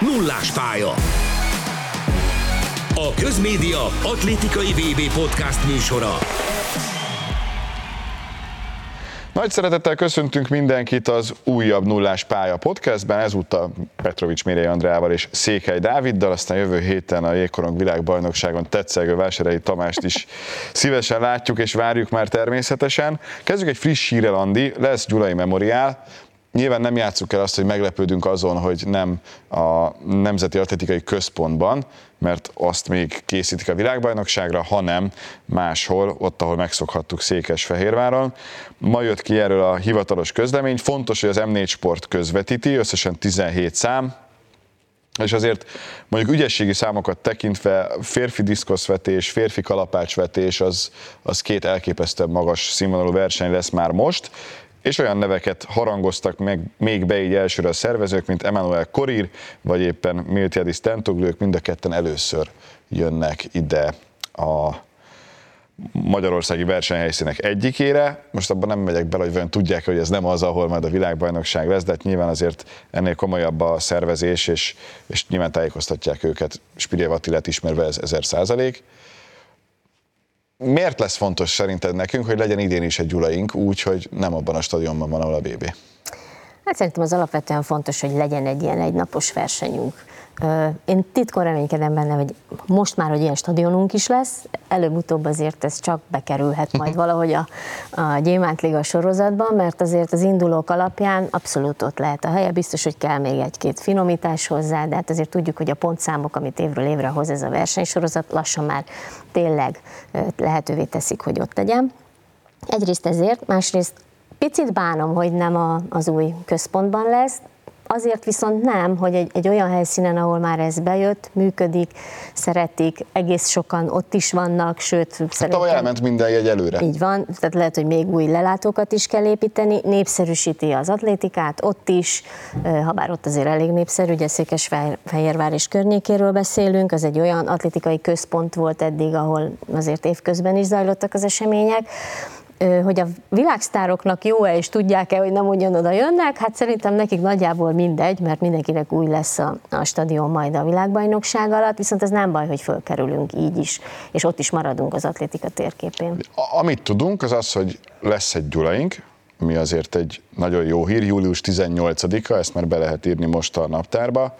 Nullás pálya. A Közmédia atlétikai VB podcast műsora. Nagy szeretettel köszöntünk mindenkit az újabb Nullás Pálya podcastben, ezúttal Petrovics Mérei Andrával és Székely Dáviddal, aztán jövő héten a Jégkorong világbajnokságon tetszelgő Vásárhelyi Tamást is szívesen látjuk és várjuk már természetesen. Kezdjük egy friss hírrel, Andi, lesz Gyulai Memoriál, Nyilván nem játsszuk el azt, hogy meglepődünk azon, hogy nem a Nemzeti Atletikai Központban, mert azt még készítik a világbajnokságra, hanem máshol, ott, ahol megszokhattuk Székesfehérváron. Ma jött ki erről a hivatalos közlemény. Fontos, hogy az M4 Sport közvetíti, összesen 17 szám, és azért mondjuk ügyességi számokat tekintve férfi diszkoszvetés, férfi kalapácsvetés az, az két elképesztően magas színvonalú verseny lesz már most, és olyan neveket harangoztak meg még be így elsőre a szervezők, mint Emmanuel Korir, vagy éppen Miltiadis Tentoglő, ők mind a ketten először jönnek ide a magyarországi versenyhelyszínek egyikére. Most abban nem megyek bele, hogy tudják, hogy ez nem az, ahol majd a világbajnokság lesz, de hát nyilván azért ennél komolyabb a szervezés, és, és nyilván tájékoztatják őket. Spirjev Attilát ismerve ez ezer százalék miért lesz fontos szerinted nekünk, hogy legyen idén is egy gyulaink, úgy, hogy nem abban a stadionban van, ahol a BB? Hát szerintem az alapvetően fontos, hogy legyen egy ilyen egynapos versenyünk. Én titkon reménykedem benne, hogy most már, hogy ilyen stadionunk is lesz, előbb-utóbb azért ez csak bekerülhet majd valahogy a, a Gyémánt Liga sorozatban, mert azért az indulók alapján abszolút ott lehet a helye, biztos, hogy kell még egy-két finomítás hozzá, de hát azért tudjuk, hogy a pontszámok, amit évről évre hoz ez a versenysorozat, lassan már tényleg lehetővé teszik, hogy ott legyen. Egyrészt ezért, másrészt picit bánom, hogy nem a, az új központban lesz, Azért viszont nem, hogy egy, egy olyan helyszínen, ahol már ez bejött, működik, szeretik, egész sokan ott is vannak, sőt, hát szerintem... elment minden jegy előre. Így van, tehát lehet, hogy még új lelátókat is kell építeni, népszerűsíti az atlétikát, ott is, ha bár ott azért elég népszerű, ugye Székesfehérvár és környékéről beszélünk, az egy olyan atlétikai központ volt eddig, ahol azért évközben is zajlottak az események, hogy a világsztároknak jó-e, és tudják-e, hogy nem ugyanoda jönnek, hát szerintem nekik nagyjából mindegy, mert mindenkinek új lesz a, a stadion majd a világbajnokság alatt, viszont ez nem baj, hogy fölkerülünk így is, és ott is maradunk az atlétika térképén. Amit tudunk, az az, hogy lesz egy gyulaink, ami azért egy nagyon jó hír, július 18-a, ezt már be lehet írni most a naptárba.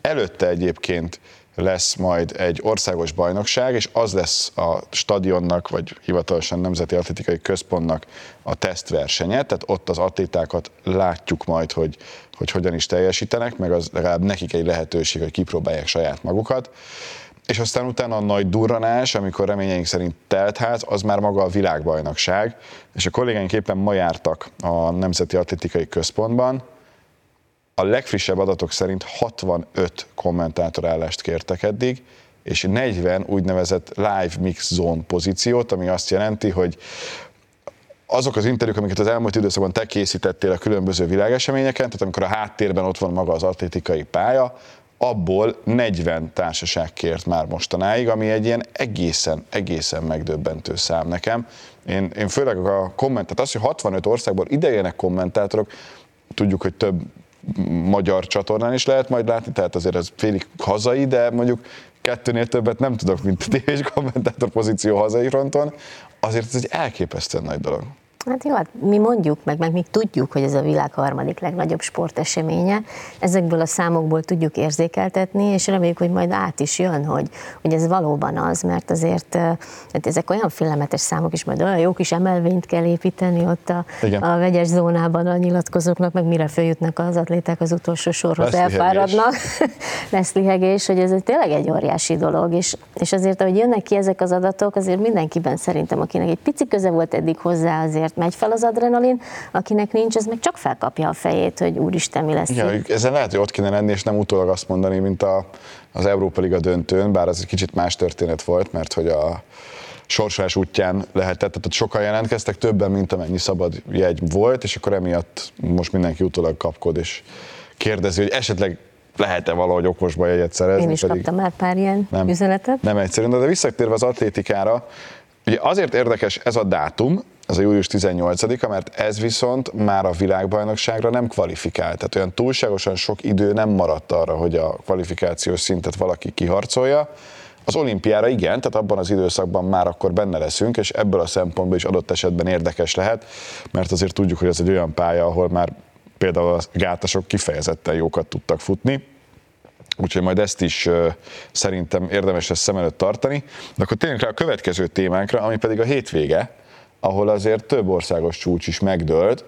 Előtte egyébként lesz majd egy országos bajnokság, és az lesz a stadionnak, vagy hivatalosan Nemzeti Atletikai Központnak a tesztversenye, tehát ott az atlétákat látjuk majd, hogy, hogy hogyan is teljesítenek, meg az legalább nekik egy lehetőség, hogy kipróbálják saját magukat. És aztán utána a nagy durranás, amikor reményeink szerint teltház, az már maga a világbajnokság, és a kollégáink éppen ma jártak a Nemzeti Atletikai Központban, a legfrissebb adatok szerint 65 kommentátorállást kértek eddig, és 40 úgynevezett live mix zone pozíciót, ami azt jelenti, hogy azok az interjúk, amiket az elmúlt időszakban te készítettél a különböző világeseményeken, tehát amikor a háttérben ott van maga az atlétikai pálya, abból 40 társaság kért már mostanáig, ami egy ilyen egészen, egészen megdöbbentő szám nekem. Én, én főleg a komment, tehát az, hogy 65 országból idejének kommentátorok, tudjuk, hogy több magyar csatornán is lehet majd látni, tehát azért ez félig hazai, de mondjuk kettőnél többet nem tudok, mint tévés kommentátor pozíció hazai fronton, azért ez egy elképesztően nagy dolog. Hát jó, hát mi mondjuk, meg, meg mi tudjuk, hogy ez a világ harmadik legnagyobb sporteseménye. Ezekből a számokból tudjuk érzékeltetni, és reméljük, hogy majd át is jön, hogy, hogy ez valóban az, mert azért hát ezek olyan félelmetes számok is, majd olyan jó kis emelvényt kell építeni ott a, a vegyes zónában a nyilatkozóknak, meg mire följutnak az atléták az utolsó sorhoz, Lesz elfáradnak. Lesz lihegés, hogy ez tényleg egy óriási dolog, és, és azért, ahogy jönnek ki ezek az adatok, azért mindenkiben szerintem, akinek egy pici köze volt eddig hozzá, azért megy fel az adrenalin, akinek nincs, ez meg csak felkapja a fejét, hogy úristen, mi lesz. Ja, ezen lehet, hogy ott kéne lenni, és nem utólag azt mondani, mint a, az Európa Liga döntőn, bár az egy kicsit más történet volt, mert hogy a sorsás útján lehetett, tehát ott sokan jelentkeztek, többen, mint amennyi szabad jegy volt, és akkor emiatt most mindenki utólag kapkod, és kérdezi, hogy esetleg lehet-e valahogy okosba jegyet szerezni. Én is pedig kaptam már pár ilyen nem, üzenetet. Nem egyszerű, de visszatérve az atlétikára, Ugye azért érdekes ez a dátum, ez a július 18-a, mert ez viszont már a világbajnokságra nem kvalifikál. Tehát olyan túlságosan sok idő nem maradt arra, hogy a kvalifikációs szintet valaki kiharcolja. Az olimpiára igen, tehát abban az időszakban már akkor benne leszünk, és ebből a szempontból is adott esetben érdekes lehet, mert azért tudjuk, hogy ez egy olyan pálya, ahol már például a gátasok kifejezetten jókat tudtak futni, Úgyhogy majd ezt is szerintem érdemes ezt szem előtt tartani. De akkor tényleg rá a következő témánkra, ami pedig a hétvége, ahol azért több országos csúcs is megdőlt,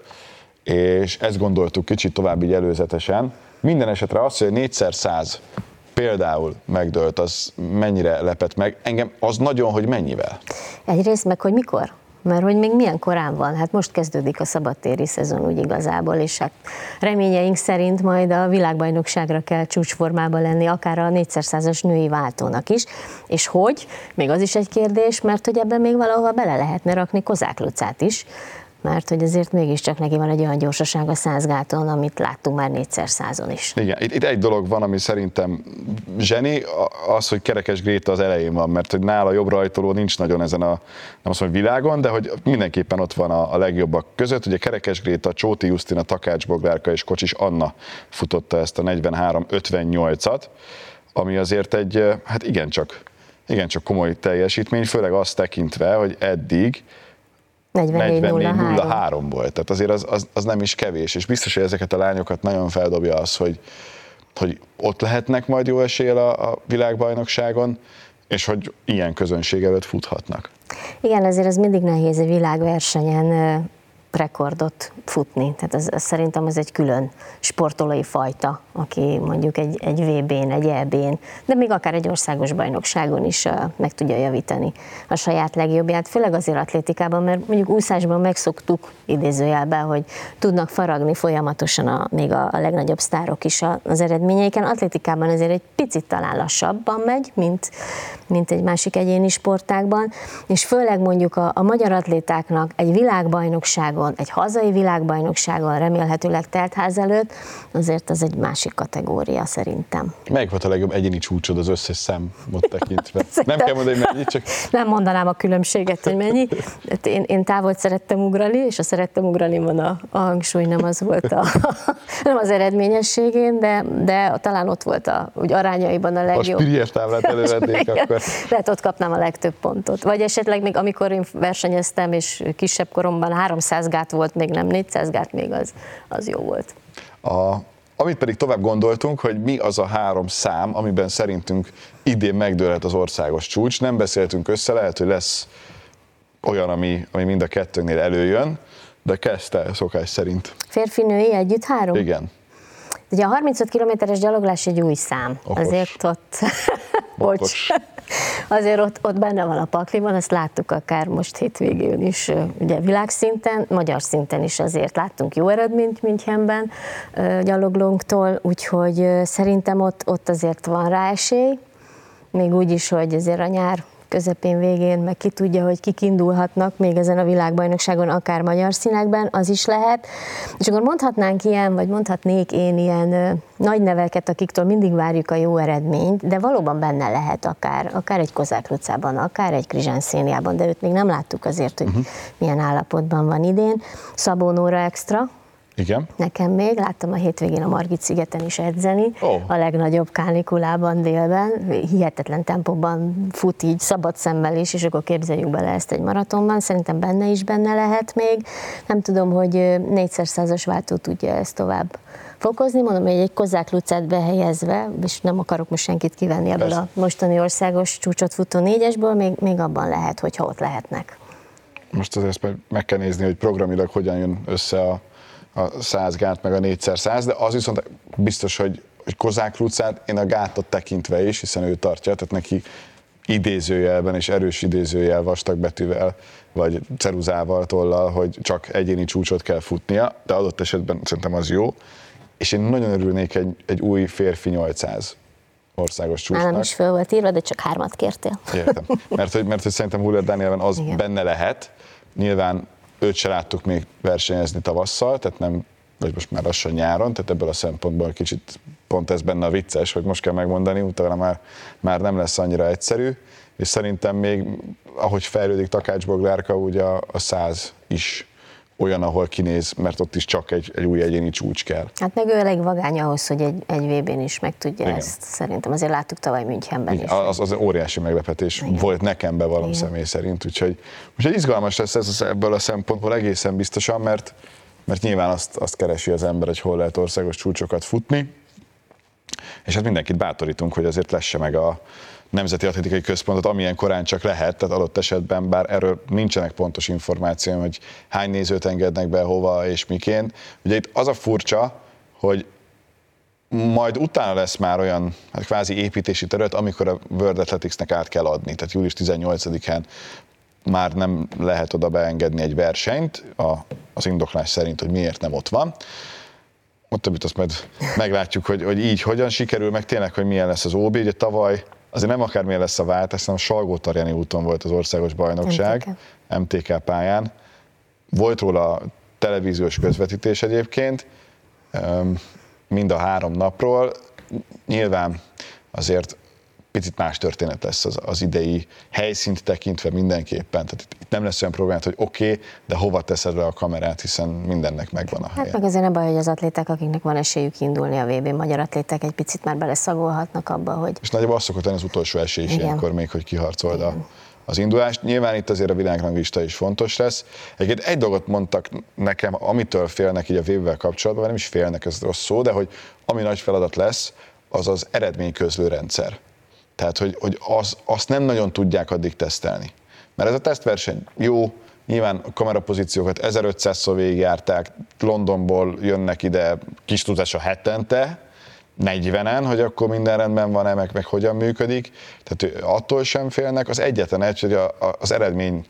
és ezt gondoltuk kicsit tovább így előzetesen. Minden esetre az, hogy 4x100 például megdőlt, az mennyire lepett meg? Engem az nagyon, hogy mennyivel? Egyrészt meg, hogy mikor? Mert hogy még milyen korán van, hát most kezdődik a szabadtéri szezon úgy igazából, és hát reményeink szerint majd a világbajnokságra kell csúcsformában lenni, akár a 400-as női váltónak is, és hogy, még az is egy kérdés, mert hogy ebben még valahova bele lehetne rakni Kozák Lucát is, mert hogy azért mégiscsak neki van egy olyan gyorsaság a százgáton, amit láttunk már négyszer százon is. Igen, itt, itt egy dolog van, ami szerintem zseni, az, hogy Kerekes Gréta az elején van, mert hogy nála jobb rajtoló nincs nagyon ezen a, nem azt mondom, világon, de hogy mindenképpen ott van a, a legjobbak között. Ugye Kerekes Gréta, Csóti Justina, Takács Boglárka és Kocsis Anna futotta ezt a 43-58-at, ami azért egy, hát igencsak, igencsak komoly teljesítmény, főleg azt tekintve, hogy eddig 44-0-3 volt. Tehát azért az, az, az, nem is kevés, és biztos, hogy ezeket a lányokat nagyon feldobja az, hogy, hogy ott lehetnek majd jó eséllyel a, a világbajnokságon, és hogy ilyen közönség előtt futhatnak. Igen, ezért ez mindig nehéz egy világversenyen rekordot futni. Tehát ez, ez szerintem az egy külön sportolói fajta, aki mondjuk egy, egy VB-n, egy EB-n, de még akár egy országos bajnokságon is uh, meg tudja javítani a saját legjobbját, főleg azért atlétikában, mert mondjuk úszásban megszoktuk idézőjelben, hogy tudnak faragni folyamatosan a, még a, a legnagyobb sztárok is az eredményeiken. Atlétikában azért egy picit talán lassabban megy, mint, mint egy másik egyéni sportákban, és főleg mondjuk a, a magyar atlétáknak egy világbajnokságon, egy hazai világbajnokságon remélhetőleg teltház előtt, azért az egy másik kategória szerintem. Melyik volt a legjobb egyéni csúcsod az összes számot tekintve? Nem kell mondani, mennyi, csak... Nem mondanám a különbséget, hogy mennyi. Én, én távol szerettem ugrani, és a szerettem ugrani van a, a hangsúly, nem az volt a, nem az eredményességén, de, de talán ott volt a, úgy arányaiban a legjobb. A Spirier táblát akkor. Lehet ott kapnám a legtöbb pontot. Vagy esetleg még amikor én versenyeztem, és kisebb koromban 300 gát volt, még nem 400 gát, még az, az jó volt. A, amit pedig tovább gondoltunk, hogy mi az a három szám, amiben szerintünk idén megdőlhet az országos csúcs. Nem beszéltünk össze, lehet, hogy lesz olyan, ami, ami mind a kettőnél előjön, de kezdte szokás szerint. Férfi-női együtt három? Igen. Ugye a 35 kilométeres gyaloglás egy új szám. Okos. Azért ott, bocs, azért ott, ott benne van a pakliban, ezt láttuk akár most hétvégén is, ugye világszinten, magyar szinten is azért láttunk jó eredményt Münchenben gyaloglónktól, úgyhogy szerintem ott, ott azért van rá esély, még úgy is, hogy azért a nyár közepén, végén, meg ki tudja, hogy kik indulhatnak még ezen a világbajnokságon, akár magyar színekben, az is lehet. És akkor mondhatnánk ilyen, vagy mondhatnék én ilyen ö, nagy neveket, akiktől mindig várjuk a jó eredményt, de valóban benne lehet akár, akár egy Kozák utcában, akár egy Krizsán széniában, de őt még nem láttuk azért, hogy uh-huh. milyen állapotban van idén. Szabó Nóra Extra, igen. Nekem még, láttam a hétvégén a Margit szigeten is edzeni, oh. a legnagyobb kánikulában délben, hihetetlen tempóban fut így szabad szemmel is, és akkor képzeljük bele ezt egy maratonban, szerintem benne is benne lehet még. Nem tudom, hogy 400-as váltó tudja ezt tovább fokozni, mondom, hogy egy kozák lucát behelyezve, és nem akarok most senkit kivenni ebből Persze. a mostani országos csúcsot futó négyesből, még, még abban lehet, hogyha ott lehetnek. Most azért meg kell nézni, hogy programilag hogyan jön össze a a 100 gát, meg a 4x100, de az viszont biztos, hogy, hogy Kozák Lucát én a gátot tekintve is, hiszen ő tartja, tehát neki idézőjelben és erős idézőjel vastag betűvel, vagy ceruzával, tollal, hogy csak egyéni csúcsot kell futnia, de adott esetben szerintem az jó. És én nagyon örülnék egy, egy új férfi 800 országos csúcsnak. Nálam is föl volt írva, de csak hármat kértél. Értem. Mert hogy, mert hogy szerintem Huller Danielben az Igen. benne lehet. Nyilván őt se láttuk még versenyezni tavasszal, tehát nem vagy most már lassan nyáron, tehát ebből a szempontból kicsit pont ez benne a vicces, hogy most kell megmondani, utána már, már nem lesz annyira egyszerű, és szerintem még, ahogy fejlődik Takács Boglárka, ugye a, a száz is olyan, ahol kinéz, mert ott is csak egy, egy új egyéni csúcs kell. Hát meg ő elég vagány ahhoz, hogy egy, egy VB-n is meg tudja Igen. ezt. Szerintem azért láttuk tavaly Münchenben Igen, is. az, az óriási meglepetés Igen. volt nekem bevallom Igen. személy szerint, úgyhogy, úgyhogy izgalmas lesz ez az- ebből a szempontból egészen biztosan, mert, mert nyilván azt, azt keresi az ember, hogy hol lehet országos csúcsokat futni, és hát mindenkit bátorítunk, hogy azért lesse meg a Nemzeti Atlétikai Központot, amilyen korán csak lehet, tehát adott esetben, bár erről nincsenek pontos információim, hogy hány nézőt engednek be, hova és miként. Ugye itt az a furcsa, hogy majd utána lesz már olyan hát kvázi építési terület, amikor a World Athleticsnek át kell adni. Tehát július 18-án már nem lehet oda beengedni egy versenyt, a, az indoklás szerint, hogy miért nem ott van. Ott többit azt majd meglátjuk, hogy, hogy így hogyan sikerül, meg tényleg, hogy milyen lesz az OB. Ugye tavaly azért nem akármilyen lesz a váltás, hanem salgó úton volt az országos bajnokság, MTK, MTK pályán. Volt róla televíziós közvetítés egyébként, mind a három napról. Nyilván azért picit más történet lesz az, az idei helyszínt tekintve mindenképpen. Tehát itt, itt nem lesz olyan problémát, hogy oké, okay, de hova teszed le a kamerát, hiszen mindennek megvan a helye. Hát meg azért nem baj, hogy az atléták, akiknek van esélyük indulni a VB, magyar atléták egy picit már beleszagolhatnak abba, hogy És nagyjából az szokott lenni az utolsó esély is Igen. ilyenkor még, hogy kiharcold a, az indulást. Nyilván itt azért a világranglista is fontos lesz. Egyébként egy dolgot mondtak nekem, amitől félnek így a vévvel kapcsolatban, nem is félnek, ez rossz szó, de hogy ami nagy feladat lesz, az az eredményközlő rendszer. Tehát, hogy, hogy az, azt nem nagyon tudják addig tesztelni. Mert ez a tesztverseny jó, nyilván a kamerapozíciókat 1500-szor végigjárták, Londonból jönnek ide kis tudása hetente, 40-en, hogy akkor minden rendben van-e, meg, meg hogyan működik. Tehát attól sem félnek. Az egyetlen egy, hogy a, a, az eredmény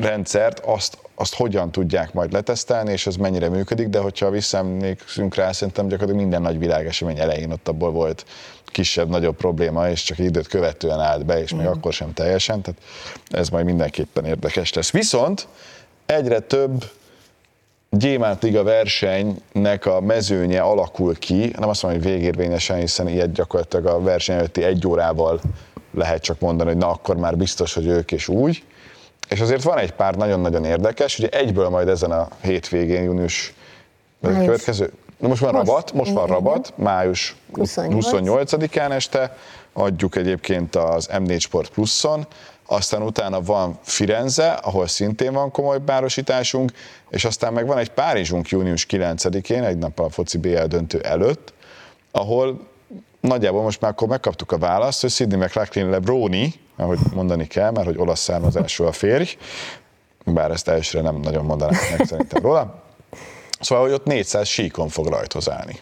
rendszert, azt, azt hogyan tudják majd letesztelni, és ez mennyire működik, de hogyha visszaemlékszünk rá, szerintem gyakorlatilag minden nagy világesemény elején ott abból volt kisebb-nagyobb probléma, és csak időt követően állt be, és még akkor sem teljesen, tehát ez majd mindenképpen érdekes lesz. Viszont egyre több Gyémánt Liga versenynek a mezőnye alakul ki, nem azt mondom, hogy végérvényesen, hiszen ilyet gyakorlatilag a verseny előtti egy órával lehet csak mondani, hogy na akkor már biztos, hogy ők és úgy. És azért van egy pár nagyon-nagyon érdekes, ugye egyből majd ezen a hétvégén, június Május. következő, Na most van Most, rabat, most van rabat, május 28. 28-án este, adjuk egyébként az M4 Sport Pluszon, aztán utána van Firenze, ahol szintén van komoly párosításunk, és aztán meg van egy Párizsunk június 9-én, egy nap a foci BL döntő előtt, ahol nagyjából most már akkor megkaptuk a választ, hogy Sidney McLaughlin Lebroni, ahogy mondani kell, mert hogy olasz származású a férj, bár ezt elsőre nem nagyon mondanák meg szerintem róla. Szóval, hogy ott 400 síkon fog rajtozálni.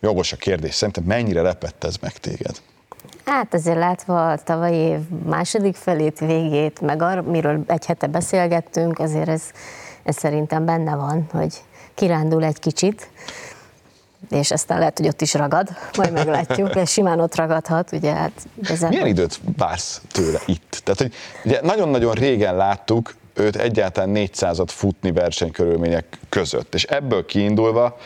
Jogos a kérdés, szerintem mennyire lepett ez meg téged? Hát azért látva a tavalyi év második felét, végét, meg amiről egy hete beszélgettünk, azért ez, ez szerintem benne van, hogy kirándul egy kicsit, és aztán lehet, hogy ott is ragad, majd meglátjuk, és simán ott ragadhat, ugye hát ezen Milyen időt vársz tőle itt? Tehát, hogy ugye nagyon-nagyon régen láttuk őt egyáltalán 400-at futni versenykörülmények között, és ebből kiindulva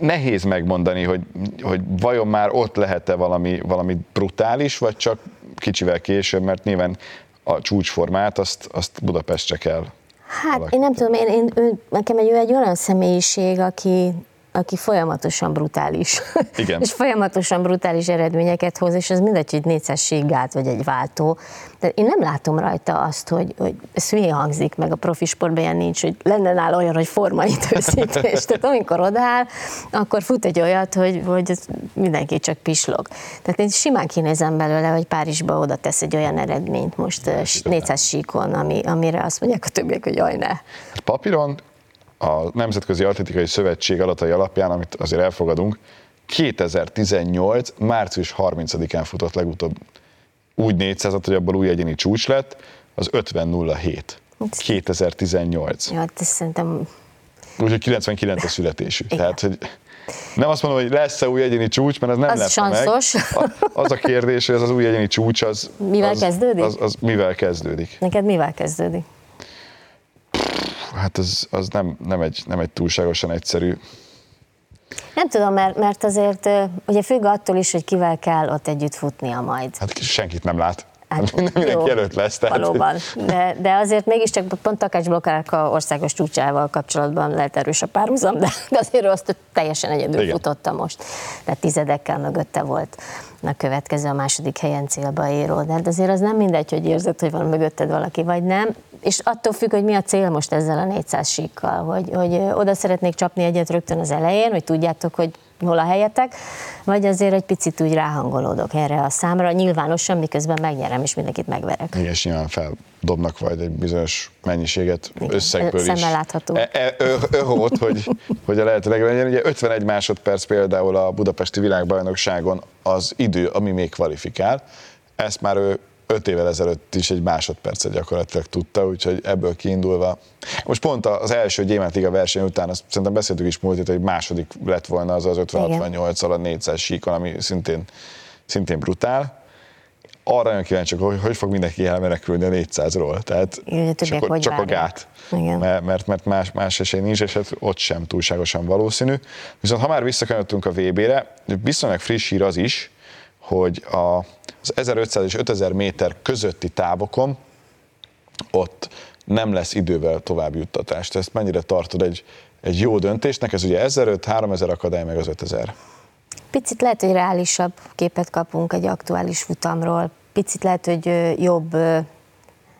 nehéz megmondani, hogy, hogy vajon már ott lehet-e valami, valami brutális, vagy csak kicsivel később, mert nyilván a csúcsformát azt, azt Budapestre kell. Hát én nem tudom, én, én, ő, nekem egy, ő egy olyan személyiség, aki, aki folyamatosan brutális. Igen. és folyamatosan brutális eredményeket hoz, és ez mindegy, hogy 400 sígát vagy egy váltó. De én nem látom rajta azt, hogy, hogy ez hangzik, meg a profi sportban ilyen nincs, hogy lenne nála olyan, hogy formaidőszítés. Tehát amikor odáll, akkor fut egy olyat, hogy, hogy mindenki csak pislog. Tehát én simán kinézem belőle, hogy Párizsba oda tesz egy olyan eredményt most ö, 400 síkon, ami, amire azt mondják a többiek, hogy jaj ne. Hát papíron a Nemzetközi Atletikai Szövetség adatai alapján, amit azért elfogadunk, 2018. március 30-án futott legutóbb úgy 400 hogy abból új egyéni csúcs lett, az 50.07. 2018. Ja, hát szerintem Úgyhogy 99 a születésű. Tehát, hogy nem azt mondom, hogy lesz-e új egyéni csúcs, mert ez nem Az lesz sanszos. meg. A- Az a kérdés, hogy ez az új egyéni csúcs, az, Mivel az, kezdődik? Az, az mivel kezdődik? neked mivel kezdődik? Hát az, az nem, nem, egy, nem egy túlságosan egyszerű. Nem tudom, mert, mert azért ugye függ attól is, hogy kivel kell ott együtt futnia majd. Hát senkit nem lát. Hát, nem mindenki előtt lesz. Tehát. Valóban, de, de azért mégiscsak pont Takács Blokkárka országos csúcsával kapcsolatban lehet erős a párhuzam, de, azért azt teljesen egyedül Igen. futotta most. Tehát tizedekkel mögötte volt a következő a második helyen célba éró. De azért az nem mindegy, hogy érzed, hogy van mögötted valaki, vagy nem. És attól függ, hogy mi a cél most ezzel a 400 síkkal, hogy, hogy oda szeretnék csapni egyet rögtön az elején, hogy tudjátok, hogy hol a helyetek, vagy azért egy picit úgy ráhangolódok erre a számra, nyilvánosan, miközben megnyerem, és mindenkit megverek. Igen, és nyilván feldobnak majd egy bizonyos mennyiséget Igen, összegből is. Szemmel látható. E, e, öhót, hogy, hogy a lehető legyen. Ugye 51 másodperc például a budapesti világbajnokságon az idő, ami még kvalifikál. Ezt már ő öt évvel ezelőtt is egy másodpercet gyakorlatilag tudta, úgyhogy ebből kiindulva. Most pont az első Gyémánt Liga verseny után, azt szerintem beszéltük is múlt hogy második lett volna az az 50-68-al a 400 síkon, ami szintén, szintén brutál. Arra nagyon kíváncsi, hogy hogy fog mindenki elmenekülni a 400-ról. Tehát Igen, csak, hogy csak a gát. Igen. Mert, mert más, más esély nincs, és hát ott sem túlságosan valószínű. Viszont ha már visszakanyarodtunk a VB-re, viszonylag friss hír az is, hogy a, az 1500 és 5000 méter közötti távokon ott nem lesz idővel tovább juttatást. Ezt mennyire tartod egy, egy jó döntésnek? Ez ugye 1005, 3000 akadály, meg az 5000. Picit lehet, hogy reálisabb képet kapunk egy aktuális futamról. Picit lehet, hogy jobb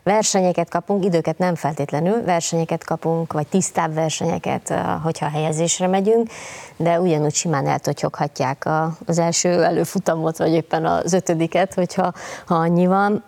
versenyeket kapunk, időket nem feltétlenül, versenyeket kapunk, vagy tisztább versenyeket, hogyha helyezésre megyünk, de ugyanúgy simán eltotyoghatják az első előfutamot, vagy éppen az ötödiket, hogyha ha annyi van.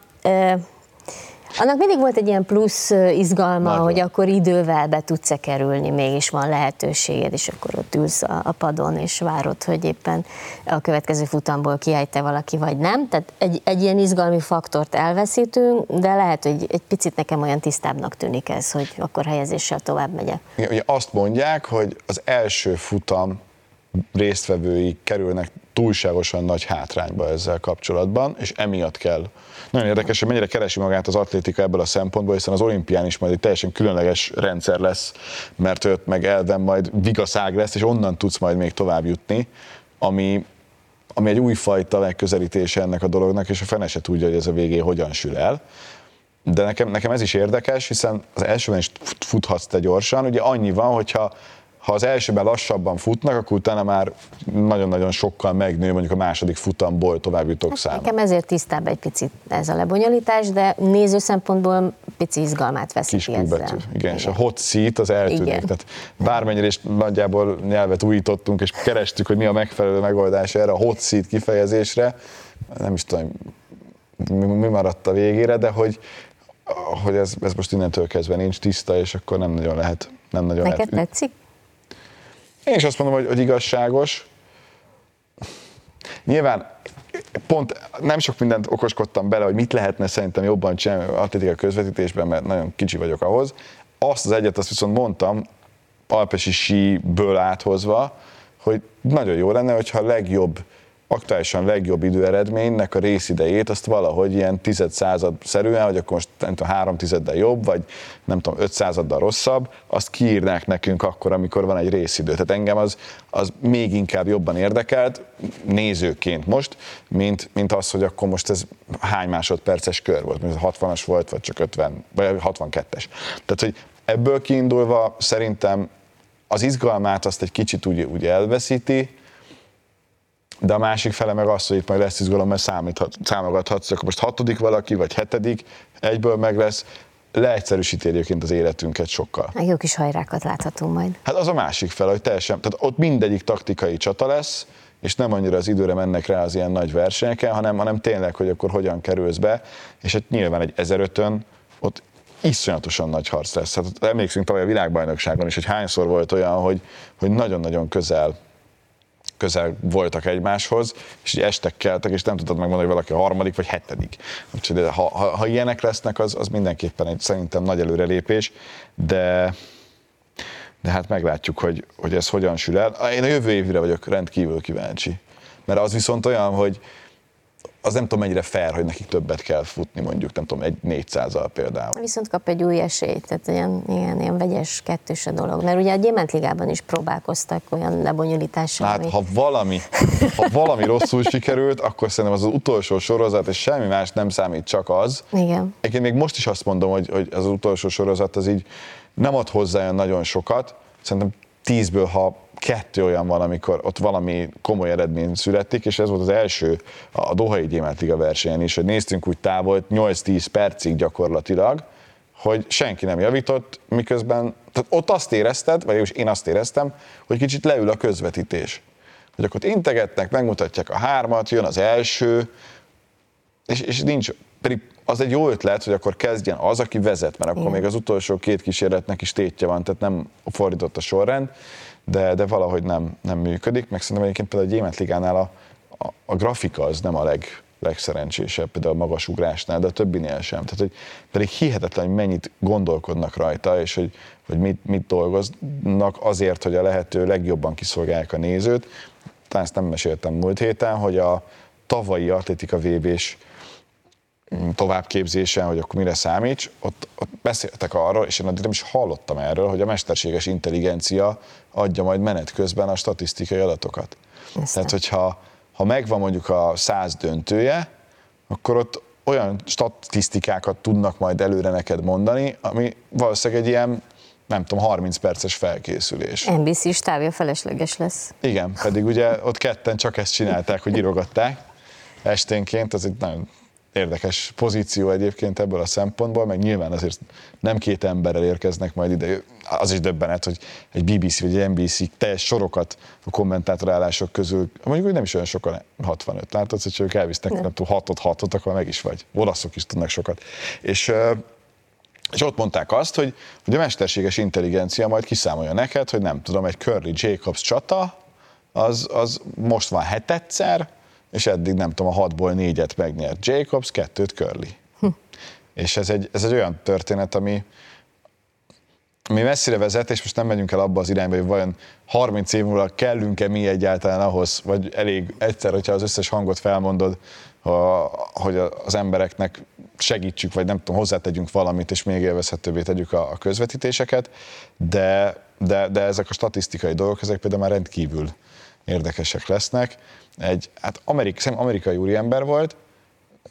Annak mindig volt egy ilyen plusz izgalma, Nagyon. hogy akkor idővel be tudsz-e kerülni, mégis van lehetőséged, és akkor ott ülsz a, padon, és várod, hogy éppen a következő futamból kiállj valaki, vagy nem. Tehát egy, egy ilyen izgalmi faktort elveszítünk, de lehet, hogy egy picit nekem olyan tisztábbnak tűnik ez, hogy akkor helyezéssel tovább megyek. Ugye azt mondják, hogy az első futam résztvevői kerülnek túlságosan nagy hátrányba ezzel kapcsolatban, és emiatt kell. Nagyon érdekes, hogy mennyire keresi magát az atlétika ebből a szempontból, hiszen az olimpián is majd egy teljesen különleges rendszer lesz, mert őt meg elven majd vigaszág lesz, és onnan tudsz majd még tovább jutni, ami, ami egy újfajta megközelítése ennek a dolognak, és a fene se tudja, hogy ez a végé hogyan sül el. De nekem, nekem ez is érdekes, hiszen az elsőben is futhatsz te gyorsan, ugye annyi van, hogyha ha az elsőben lassabban futnak, akkor utána már nagyon-nagyon sokkal megnő mondjuk a második futamból tovább jutok hát szám. Nekem ezért tisztább egy picit ez a lebonyolítás, de néző szempontból pici izgalmát veszik Kis ezzel. Igen, Igen, és a hot seat az eltűnik. Igen. Tehát bármennyire is nagyjából nyelvet újítottunk, és kerestük, hogy mi a megfelelő megoldás erre a hot seat kifejezésre, nem is tudom, mi maradt a végére, de hogy, hogy ez, ez most innentől kezdve nincs tiszta, és akkor nem nagyon lehet. Nem nagyon Neked lehet. tetszik? Én is azt mondom, hogy, hogy igazságos. Nyilván pont nem sok mindent okoskodtam bele, hogy mit lehetne szerintem jobban csinálni atlétika közvetítésben, mert nagyon kicsi vagyok ahhoz. Azt az egyet, azt viszont mondtam, alpesi síből áthozva, hogy nagyon jó lenne, hogyha a legjobb aktuálisan legjobb időeredménynek a részidejét azt valahogy ilyen tized század szerűen, hogy akkor most nem tudom, három tizeddel jobb, vagy nem tudom, öt századdal rosszabb, azt kiírnák nekünk akkor, amikor van egy részidő. Tehát engem az, az még inkább jobban érdekelt, nézőként most, mint, mint az, hogy akkor most ez hány másodperces kör volt, mint 60-as volt, vagy csak 50, vagy 62-es. Tehát, hogy ebből kiindulva szerintem az izgalmát azt egy kicsit úgy, úgy elveszíti, de a másik fele meg az, hogy itt majd lesz izgalom, mert számíthat, számogathatsz, akkor most hatodik valaki, vagy hetedik, egyből meg lesz, leegyszerűsíti egyébként az életünket sokkal. Meg jó kis hajrákat láthatunk majd. Hát az a másik fel, hogy teljesen, tehát ott mindegyik taktikai csata lesz, és nem annyira az időre mennek rá az ilyen nagy versenyeken, hanem, hanem tényleg, hogy akkor hogyan kerülsz be, és hát nyilván egy 1005-ön ott iszonyatosan nagy harc lesz. Hát emlékszünk tavaly a világbajnokságon is, hogy hányszor volt olyan, hogy, hogy nagyon-nagyon közel közel voltak egymáshoz, és így estek keltek, és nem tudod megmondani, hogy valaki a harmadik vagy hetedik. Úgyhogy ha, ha, ha ilyenek lesznek, az, az mindenképpen egy szerintem nagy előrelépés, de de hát meglátjuk, hogy, hogy ez hogyan sül el. Én a jövő évre vagyok rendkívül kíváncsi. Mert az viszont olyan, hogy az nem tudom mennyire fair, hogy nekik többet kell futni, mondjuk nem tudom, egy 400-al például. Viszont kap egy új esélyt, tehát ilyen, ilyen, ilyen vegyes kettős a dolog. Mert ugye a Gyémántligában is próbálkoztak olyan lebonyolítással. Hát, ha valami, ha valami rosszul sikerült, akkor szerintem az az utolsó sorozat, és semmi más nem számít, csak az. Igen. Egyébként még most is azt mondom, hogy, hogy az utolsó sorozat az így nem ad hozzá olyan nagyon sokat. Szerintem tízből, ha kettő olyan van, amikor ott valami komoly eredmény születik, és ez volt az első a Dohai Gyémántliga versenyen is, hogy néztünk úgy távol 8-10 percig gyakorlatilag, hogy senki nem javított, miközben, tehát ott azt érezted, vagy én azt éreztem, hogy kicsit leül a közvetítés. Hogy akkor integetnek, megmutatják a hármat, jön az első, és, és nincs, pedig az egy jó ötlet, hogy akkor kezdjen az, aki vezet, mert akkor Igen. még az utolsó két kísérletnek is tétje van, tehát nem fordított a sorrend, de, de valahogy nem, nem működik, meg szerintem egyébként például a Gyémánt Ligánál a, a, a grafika az nem a leg, legszerencsésebb, például a magas ugrásnál, de a többinél sem. Tehát, hogy pedig hihetetlen, hogy mennyit gondolkodnak rajta, és hogy, hogy mit, mit dolgoznak azért, hogy a lehető legjobban kiszolgálják a nézőt. Talán ezt nem meséltem múlt héten, hogy a tavalyi atlétika VB-s továbbképzésen, hogy akkor mire számíts, ott, ott beszéltek arról, és én addig nem is hallottam erről, hogy a mesterséges intelligencia adja majd menet közben a statisztikai adatokat. Aztán. Tehát, hogyha ha megvan mondjuk a száz döntője, akkor ott olyan statisztikákat tudnak majd előre neked mondani, ami valószínűleg egy ilyen nem tudom, 30 perces felkészülés. NBC stábja felesleges lesz. Igen, pedig ugye ott ketten csak ezt csinálták, hogy írogatták esténként, az egy nagyon érdekes pozíció egyébként ebből a szempontból, meg nyilván azért nem két emberrel érkeznek majd ide. Az is döbbenet, hogy egy BBC vagy egy NBC teljes sorokat a kommentátorállások közül, mondjuk, hogy nem is olyan sokan, 65, látod, hogy ők elvisznek, nem, nem tudom, 6 6 akkor meg is vagy. Olaszok is tudnak sokat. És és ott mondták azt, hogy, hogy a mesterséges intelligencia majd kiszámolja neked, hogy nem tudom, egy Curly Jacobs csata, az, az most van hetedszer, és eddig nem tudom, a hatból négyet megnyert Jacobs, kettőt Curly. Hm. És ez egy, ez egy olyan történet, ami, ami messzire vezet, és most nem megyünk el abba az irányba, hogy vajon 30 év múlva kellünk-e mi egyáltalán ahhoz, vagy elég egyszer, hogyha az összes hangot felmondod, hogy az embereknek segítsük, vagy nem tudom, hozzátegyünk valamit, és még élvezhetőbbé tegyük a, a közvetítéseket, de, de, de ezek a statisztikai dolgok, ezek például már rendkívül érdekesek lesznek. Egy hát amerik, amerikai úriember volt,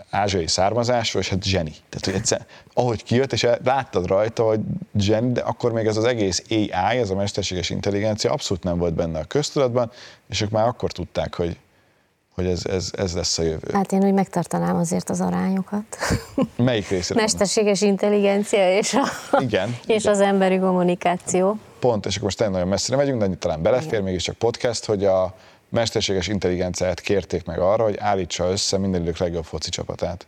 ázsiai származású, és hát zseni. Tehát, hogy egyszer, ahogy kijött, és láttad rajta, hogy zseni, de akkor még ez az egész AI, ez a mesterséges intelligencia abszolút nem volt benne a köztudatban, és ők már akkor tudták, hogy, hogy ez, ez, ez lesz a jövő. Hát én úgy megtartanám azért az arányokat. Melyik részre? Mesterséges intelligencia és, a, igen, és igen. az emberi kommunikáció. Pont, és akkor most nagyon messzire megyünk, de talán belefér mégiscsak podcast, hogy a mesterséges intelligenciát kérték meg arra, hogy állítsa össze minden idők legjobb foci csapatát.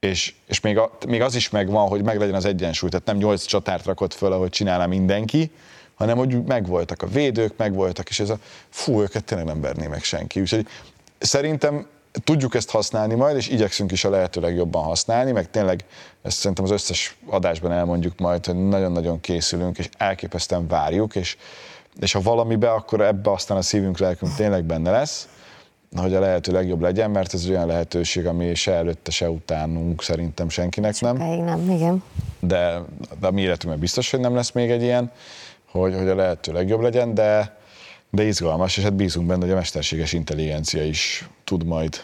És, és még, a, még az is megvan, hogy meglegyen az egyensúly, tehát nem nyolc csatárt rakott föl, ahogy csinálná mindenki, hanem hogy megvoltak a védők, megvoltak, és ez a fú, őket tényleg nem verné meg senki. Úgyhogy szerintem tudjuk ezt használni majd, és igyekszünk is a lehető legjobban használni, meg tényleg ezt szerintem az összes adásban elmondjuk majd, hogy nagyon-nagyon készülünk, és elképesztően várjuk, és, és ha valamibe, akkor ebbe aztán a szívünk, lelkünk tényleg benne lesz, hogy a lehető legjobb legyen, mert ez olyan lehetőség, ami se előtte, se utánunk szerintem senkinek Sokáig nem. nem, igen. De, de a mi életünkben biztos, hogy nem lesz még egy ilyen, hogy, hogy a lehető legjobb legyen, de, de izgalmas, és hát bízunk benne, hogy a mesterséges intelligencia is tud majd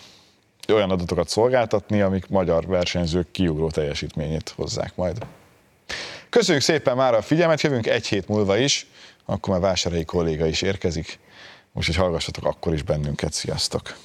olyan adatokat szolgáltatni, amik magyar versenyzők kiugró teljesítményét hozzák majd. Köszönjük szépen már a figyelmet, jövünk egy hét múlva is, akkor már vásárhelyi kolléga is érkezik, úgyhogy hallgassatok akkor is bennünket, sziasztok!